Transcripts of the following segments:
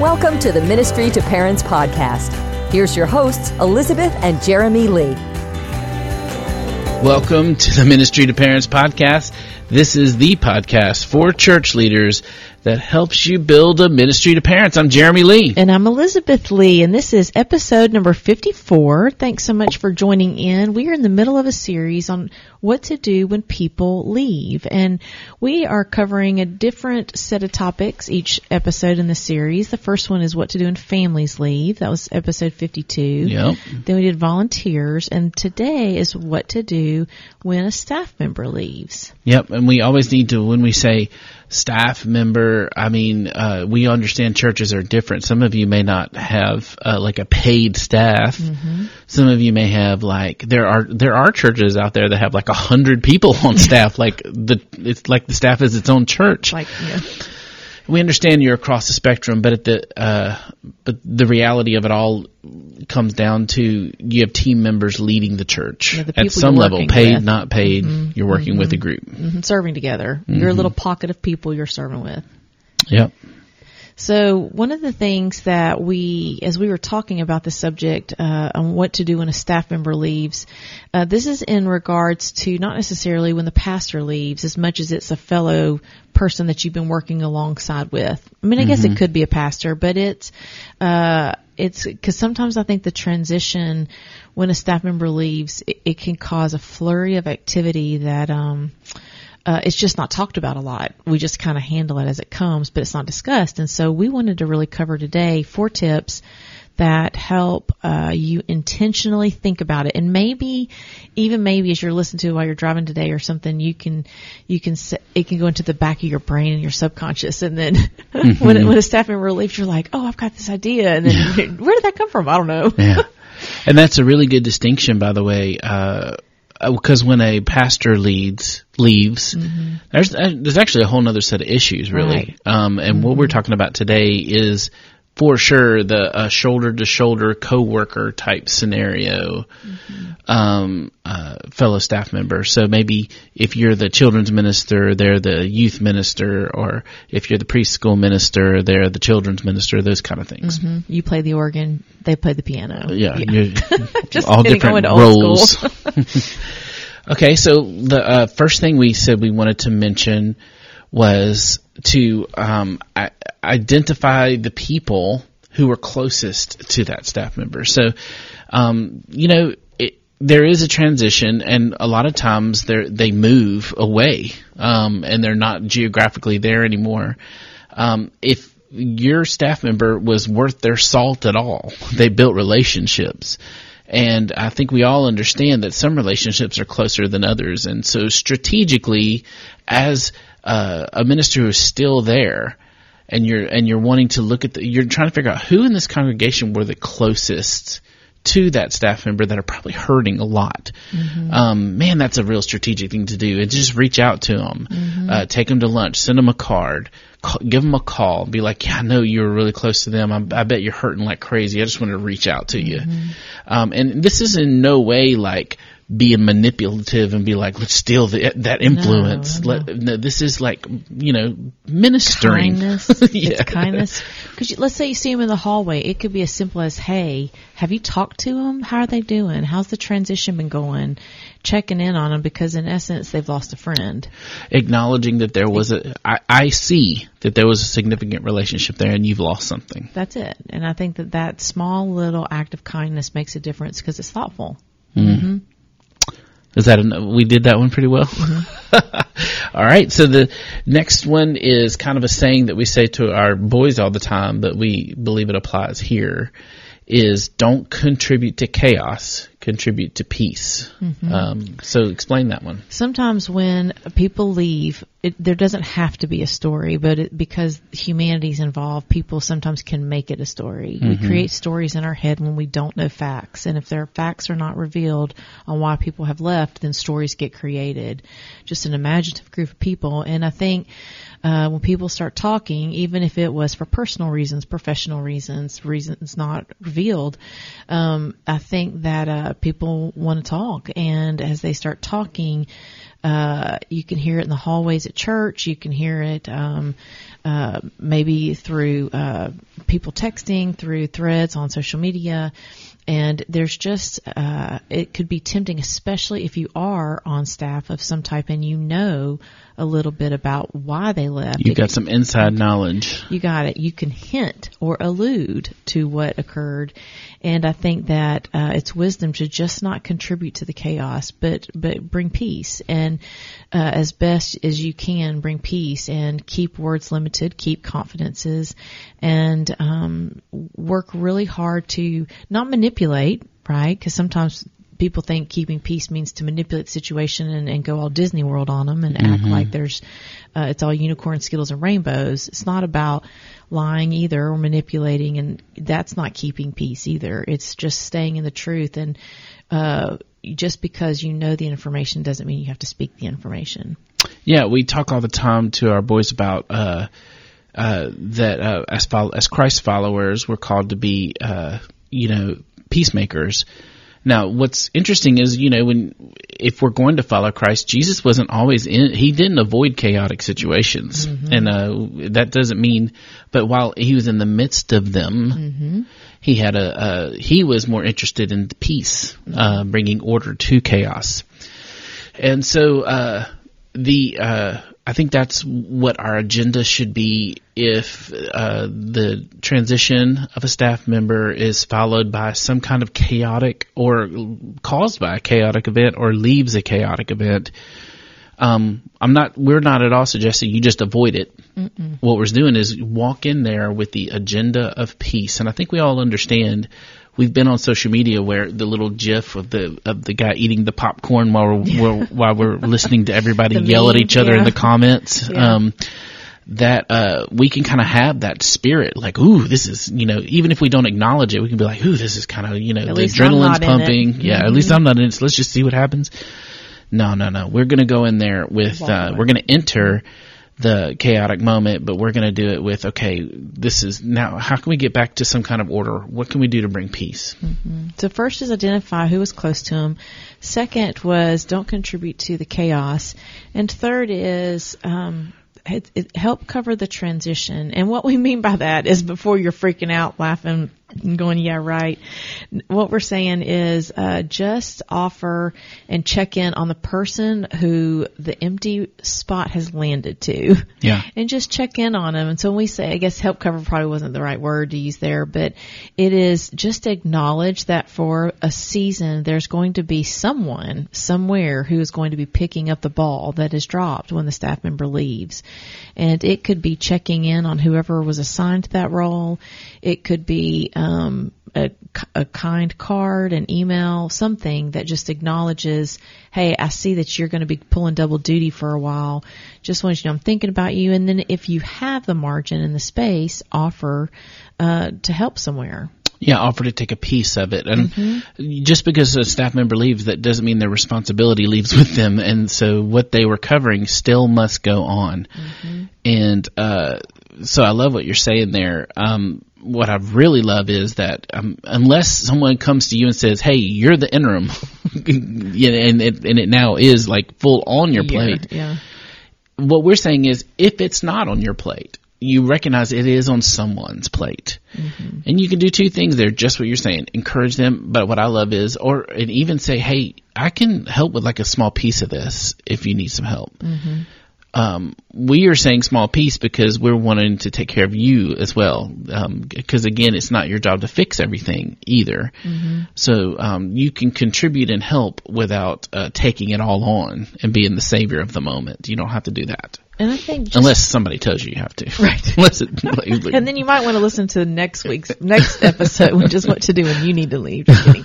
Welcome to the Ministry to Parents podcast. Here's your hosts, Elizabeth and Jeremy Lee. Welcome to the Ministry to Parents podcast. This is the podcast for church leaders that helps you build a ministry to parents. I'm Jeremy Lee. And I'm Elizabeth Lee, and this is episode number 54. Thanks so much for joining in. We are in the middle of a series on what to do when people leave. And we are covering a different set of topics each episode in the series. The first one is what to do when families leave. That was episode 52. Yep. Then we did volunteers, and today is what to do when a staff member leaves. Yep. And we always need to, when we say staff member, I mean, uh, we understand churches are different. Some of you may not have uh, like a paid staff. Mm-hmm. Some of you may have like there are there are churches out there that have like a hundred people on staff. like the it's like the staff is its own church. Like, yeah. We understand you're across the spectrum, but at the uh, but the reality of it all comes down to you have team members leading the church Yeah, the at some level, paid, with. not paid. You're working with a group. Mhm, serving together. Your little pocket of people you're serving with. Yep. So one of the things that we, as we were talking about the subject uh, on what to do when a staff member leaves, uh, this is in regards to not necessarily when the pastor leaves, as much as it's a fellow person that you've been working alongside with. I mean, I guess it could be a pastor, but it's uh, it's because sometimes I think the transition when a staff member leaves, it, it can cause a flurry of activity that. Um, uh, it's just not talked about a lot. We just kind of handle it as it comes, but it's not discussed. And so we wanted to really cover today four tips that help uh, you intentionally think about it, and maybe even maybe as you're listening to it while you're driving today or something, you can you can it can go into the back of your brain and your subconscious, and then when when a staff member leaves, you're like, oh, I've got this idea, and then where did that come from? I don't know. Yeah. and that's a really good distinction, by the way, uh, because when a pastor leads leaves, there's uh, there's actually a whole other set of issues, really. Right. Um, and what we're talking about today is for sure the shoulder to shoulder coworker type scenario, um, uh, fellow staff member. So maybe if you're the children's minister, they're the youth minister, or if you're the preschool minister, they're the children's minister. Those kind of things. You play the organ, they play the piano. Yeah, you're- Just all different roles. okay, so the uh, first thing we said we wanted to mention was to um, identify the people who are closest to that staff member. So, um, you know, it, there is a transition, and a lot of times they they move away, um, and they're not geographically there anymore. Um, if your staff member was worth their salt at all, they built relationships. And I think we all understand that some relationships are closer than others. And so strategically, as uh, a minister who is still there, and you're and you're wanting to look at the, you're trying to figure out who in this congregation were the closest to that staff member that are probably hurting a lot. Um, man, that's a real strategic thing to do. And just reach out to them, uh, take them to lunch, send them a card, call, give them a call, be like, "Yeah, I know you were really close to them. I, I bet you're hurting like crazy. I just wanted to reach out to you." Um, and this is in no way like being manipulative and be like, let's steal the, that influence. no, Let, no, this is like, you know, ministering. kindness. Yeah. It's kindness. Because let's say you see them in the hallway, it could be as simple as, "Hey, have you talked to them? How are they doing? How's the transition been going?" Checking in on them because in essence they've lost a friend. Acknowledging that there was a, I, I see that there was a significant relationship there and you've lost something. That's it. And I think that that small little act of kindness makes a difference because it's thoughtful. Hmm. Mm-hmm. Is that an, we did that one pretty well? all right. So the next one is kind of a saying that we say to our boys all the time, but we believe it applies here. Is don't contribute to chaos, contribute to peace. Um, so explain that one. sometimes when people leave, it, there doesn't have to be a story, but it, because humanity's involved, people sometimes can make it a story. We create stories in our head when we don't know facts, and if their facts are not revealed on why people have left, then stories get created. Just an imaginative group of people, and I think uh, when people start talking, even if it was for personal reasons, professional reasons, reasons not revealed, um, I think that uh, people want to talk, and as they start talking, uh, you can hear it in the hallways at church. You can hear it um, uh, maybe through uh, people texting through threads on social media. And there's just, uh, it could be tempting, especially if you are on staff of some type and you know a little bit about why they left. You It got some inside knowledge. you got it. You can hint or allude to what occurred, and I think that uh, it's wisdom to just not contribute to the chaos, but but bring peace and uh, as best as you can bring peace and keep words limited, keep confidences, and um, work really hard to not manipulate, right? Because sometimes people think keeping peace means to manipulate the situation and, and go all Disney World on them and act like there's uh, it's all unicorn skittles and rainbows. It's not about lying either or manipulating, and that's not keeping peace either. It's just staying in the truth. And uh, just because you know the information doesn't mean you have to speak the information. Yeah, we talk all the time to our boys about uh, uh, that uh, as fol- as Christ followers, we're called to be, uh, you know, peacemakers. Now, what's interesting is, you know, when if we're going to follow Christ, Jesus wasn't always in. He didn't avoid chaotic situations, and uh, that doesn't mean. But while he was in the midst of them, he had a uh, he was more interested in peace, uh, bringing order to chaos. And so uh, the uh, I think that's what our agenda should be if uh, the transition of a staff member is followed by some kind of chaotic or caused by a chaotic event or leaves a chaotic event. Um, I'm not. We're not at all suggesting you just avoid it. What we're doing is walk in there with the agenda of peace, and I think we all understand. We've been on social media where the little GIF of the of the guy eating the popcorn while we're, we're while we're listening to everybody yell at each other in the comments. Yeah. Um, that uh, we can kind of have that spirit, like, ooh, this is, you know, even if we don't acknowledge it, we can be like, ooh, this is kind of, you know, the adrenaline's not in it. pumping. Yeah, at Mhm. least I'm not in it. So let's just see what happens. No, no, no. We're going to go in there with, uh, we're going to enter the chaotic moment, but we're going to do it with, okay, this is now, how can we get back to some kind of order? What can we do to bring peace? So first is identify who was close to him. Second was don't contribute to the chaos, and third is um, it, it help cover the transition. And what we mean by that is before you're freaking out, laughing, going, "Yeah, right." What we're saying is uh, just offer and check in on the person who the empty spot has landed to Yeah. and just check in on them. And so when we say, I guess help cover probably wasn't the right word to use there, but it is just acknowledge that for a season, there's going to be someone somewhere who is going to be picking up the ball that is dropped when the staff member leaves. And it could be checking in on whoever was assigned to that role. It could be, um, a, a kind card, an email, something that just acknowledges, hey, I see that you're going to be pulling double duty for a while. Just want you to know I'm thinking about you. And then if you have the margin and the space, offer uh, to help somewhere. Yeah, offer to take a piece of it. And Mm-hmm. just because a staff member leaves, that doesn't mean their responsibility leaves with them. And so what they were covering still must go on. Mm-hmm. And, uh, so I love what you're saying there. Um, what I really love is that um, unless someone comes to you and says, "Hey, you're the interim," yeah, and it, and it now is like full on your plate, Yeah. what we're saying is if it's not on your plate, you recognize it is on someone's plate. And you can do two things there, just what you're saying. Encourage them, but what I love is, or, and even say, hey, I can help with like a small piece of this if you need some help. Um, we are saying small piece because we're wanting to take care of you as well. Um, because again, it's not your job to fix everything either. So, um, you can contribute and help without, uh, taking it all on and being the savior of the moment. You don't have to do that. And I think just, Unless somebody tells you you have to. Right. Unless it, and then you might want to listen to next week's next episode, which is what to do when you need to leave. Just kidding.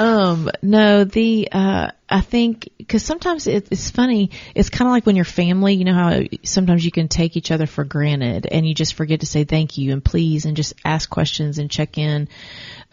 Um, no, the uh, I think because sometimes it, it's funny. It's kind of like when you're family. You know how sometimes you can take each other for granted, and you just forget to say thank you and please, and just ask questions and check in.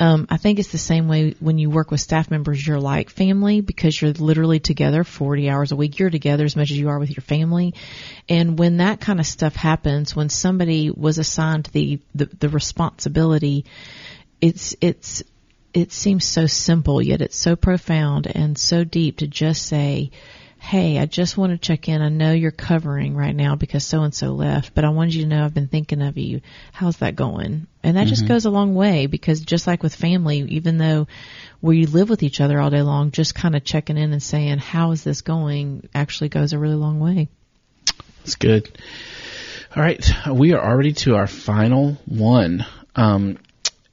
Um, I think it's the same way when you work with staff members. You're like family because you're literally together 40 hours a week. You're together as much as you are with your family. And when that kind of stuff happens, when somebody was assigned the, the, the responsibility, it's, it's, it seems so simple, yet it's so profound and so deep to just say, hey, I just want to check in. I know you're covering right now because so and so left, but I wanted you to know I've been thinking of you. How's that going? And that mm-hmm. just goes a long way because just like with family, even though we live with each other all day long, just kind of checking in and saying, how is this going actually goes a really long way. That's good. All right. We are already to our final one. Um,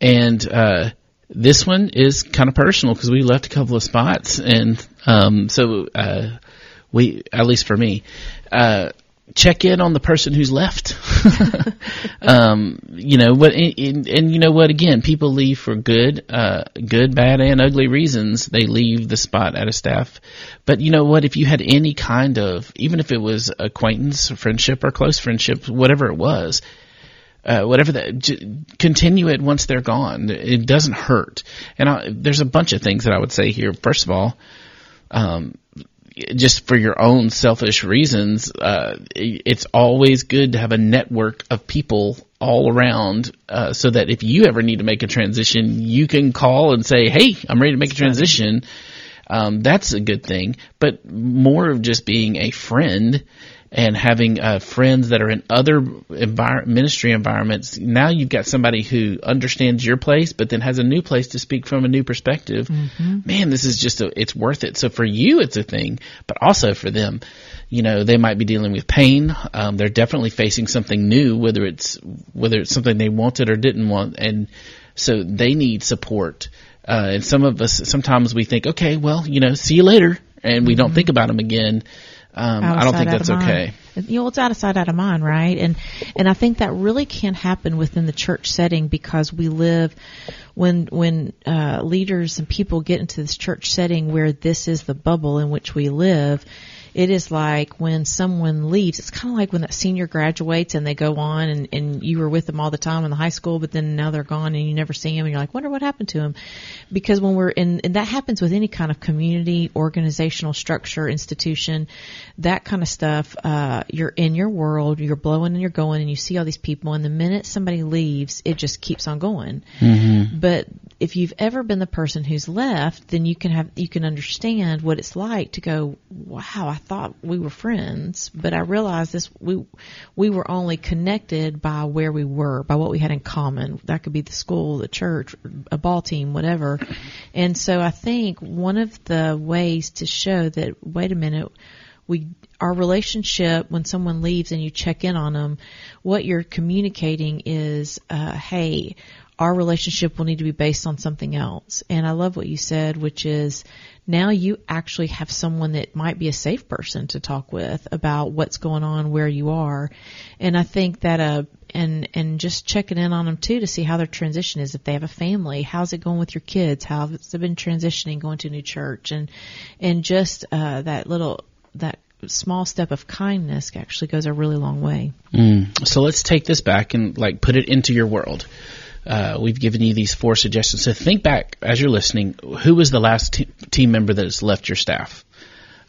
and, uh, this one is kind of personal because we left a couple of spots and, um, so, uh, we, at least for me, uh, check in on the person who's left. um, you know what, and, and, you know what? Again, people leave for good, uh, good, bad, and ugly reasons. They leave the spot at a staff. But you know what? If you had any kind of, even if it was acquaintance, friendship, or close friendship, whatever it was, uh, whatever that, j- continue it once they're gone. It doesn't hurt. And I, there's a bunch of things that I would say here. First of all, um, just for your own selfish reasons, uh, it's always good to have a network of people all around, uh, so that if you ever need to make a transition, you can call and say, "Hey, I'm ready to make a transition." Um, that's a good thing. But more of just being a friend and having uh, friends that are in other envir- ministry environments. Now you've got somebody who understands your place, but then has a new place to speak from a new perspective. Mm-hmm. Man, this is just a, it's worth it. So for you, it's a thing, but also for them, you know, they might be dealing with pain. Um, they're definitely facing something new, whether it's whether it's something they wanted or didn't want, and so they need support. Uh, and some of us, sometimes we think, okay, well, you know, see you later, and we mm-hmm. don't think about them again. Um, I don't think that's okay. You know, it's out of sight, out of mind, right? And and I think that really can happen within the church setting because we live when when uh, leaders and people get into this church setting where this is the bubble in which we live it is like when someone leaves, it's kind of like when that senior graduates and they go on and, and you were with them all the time in the high school, but then now they're gone and you never see them and you're like, wonder what happened to them. Because when we're in, and that happens with any kind of community, organizational structure, institution, that kind of stuff, uh, you're in your world, you're blowing and you're going and you see all these people and the minute somebody leaves, it just keeps on going. Mm-hmm. But if you've ever been the person who's left, then you can have, you can understand what it's like to go, wow, I thought we were friends, but I realized this we we were only connected by where we were, by what we had in common. That could be the school, the church, a ball team, whatever. And so I think one of the ways to show that wait a minute, we our relationship when someone leaves and you check in on them, what you're communicating is, uh, hey, our relationship will need to be based on something else. And I love what you said, which is now you actually have someone that might be a safe person to talk with about what's going on where you are. And I think that, uh, and, and just checking in on them too to see how their transition is. If they have a family, how's it going with your kids? How's it been transitioning going to a new church? And, and just, uh, that little, that small step of kindness actually goes a really long way. Mm. So let's take this back and like put it into your world. Uh, we've given you these four suggestions. So think back as you're listening. Who was the last te- team member that has left your staff?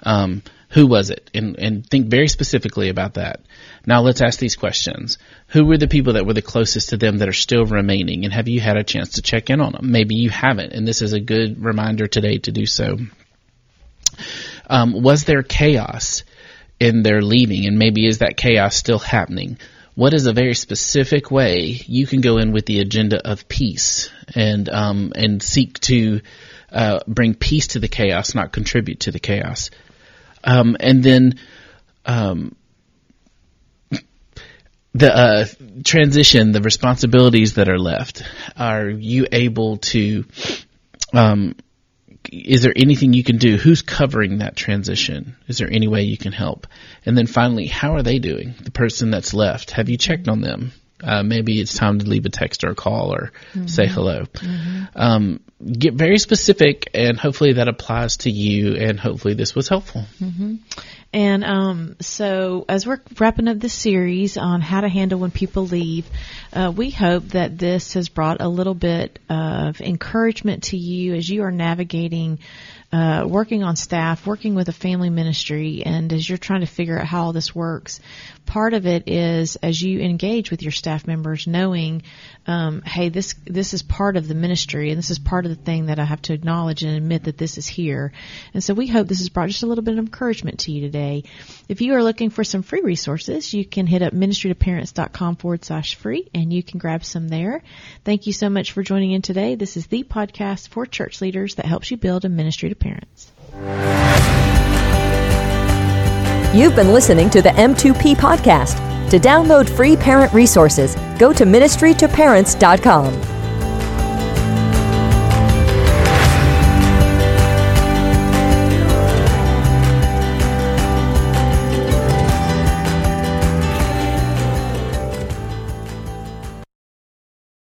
Um, who was it? And, and think very specifically about that. Now let's ask these questions. Who were the people that were the closest to them that are still remaining? And have you had a chance to check in on them? Maybe you haven't, and this is a good reminder today to do so. Um, was there chaos in their leaving? And maybe is that chaos still happening? What is a very specific way you can go in with the agenda of peace and um, and seek to uh, bring peace to the chaos, not contribute to the chaos. Um, and then um, the uh, transition, the responsibilities that are left. Are you able to um, is there anything you can do? Who's covering that transition? Is there any way you can help? And then finally, how are they doing? The person that's left, have you checked on them? Uh, maybe it's time to leave a text or a call or mm-hmm. say hello. Mm-hmm. Um, get very specific, and hopefully that applies to you, and hopefully this was helpful. Mm-hmm. And um, so, as we're wrapping up this series on how to handle when people leave, uh, we hope that this has brought a little bit of encouragement to you as you are navigating uh, working on staff, working with a family ministry, and as you're trying to figure out how all this works, part of it is as you engage with your staff members, knowing, um, hey, this this is part of the ministry, and this is part of the thing that I have to acknowledge and admit that this is here. And so we hope this has brought just a little bit of encouragement to you today. If you are looking for some free resources, you can hit up ministrytoparents.com forward slash free, and you can grab some there. Thank you so much for joining in today. This is the podcast for church leaders that helps you build a ministry to parents. You've been listening to the M2P podcast. To download free parent resources, go to ministrytoparents.com.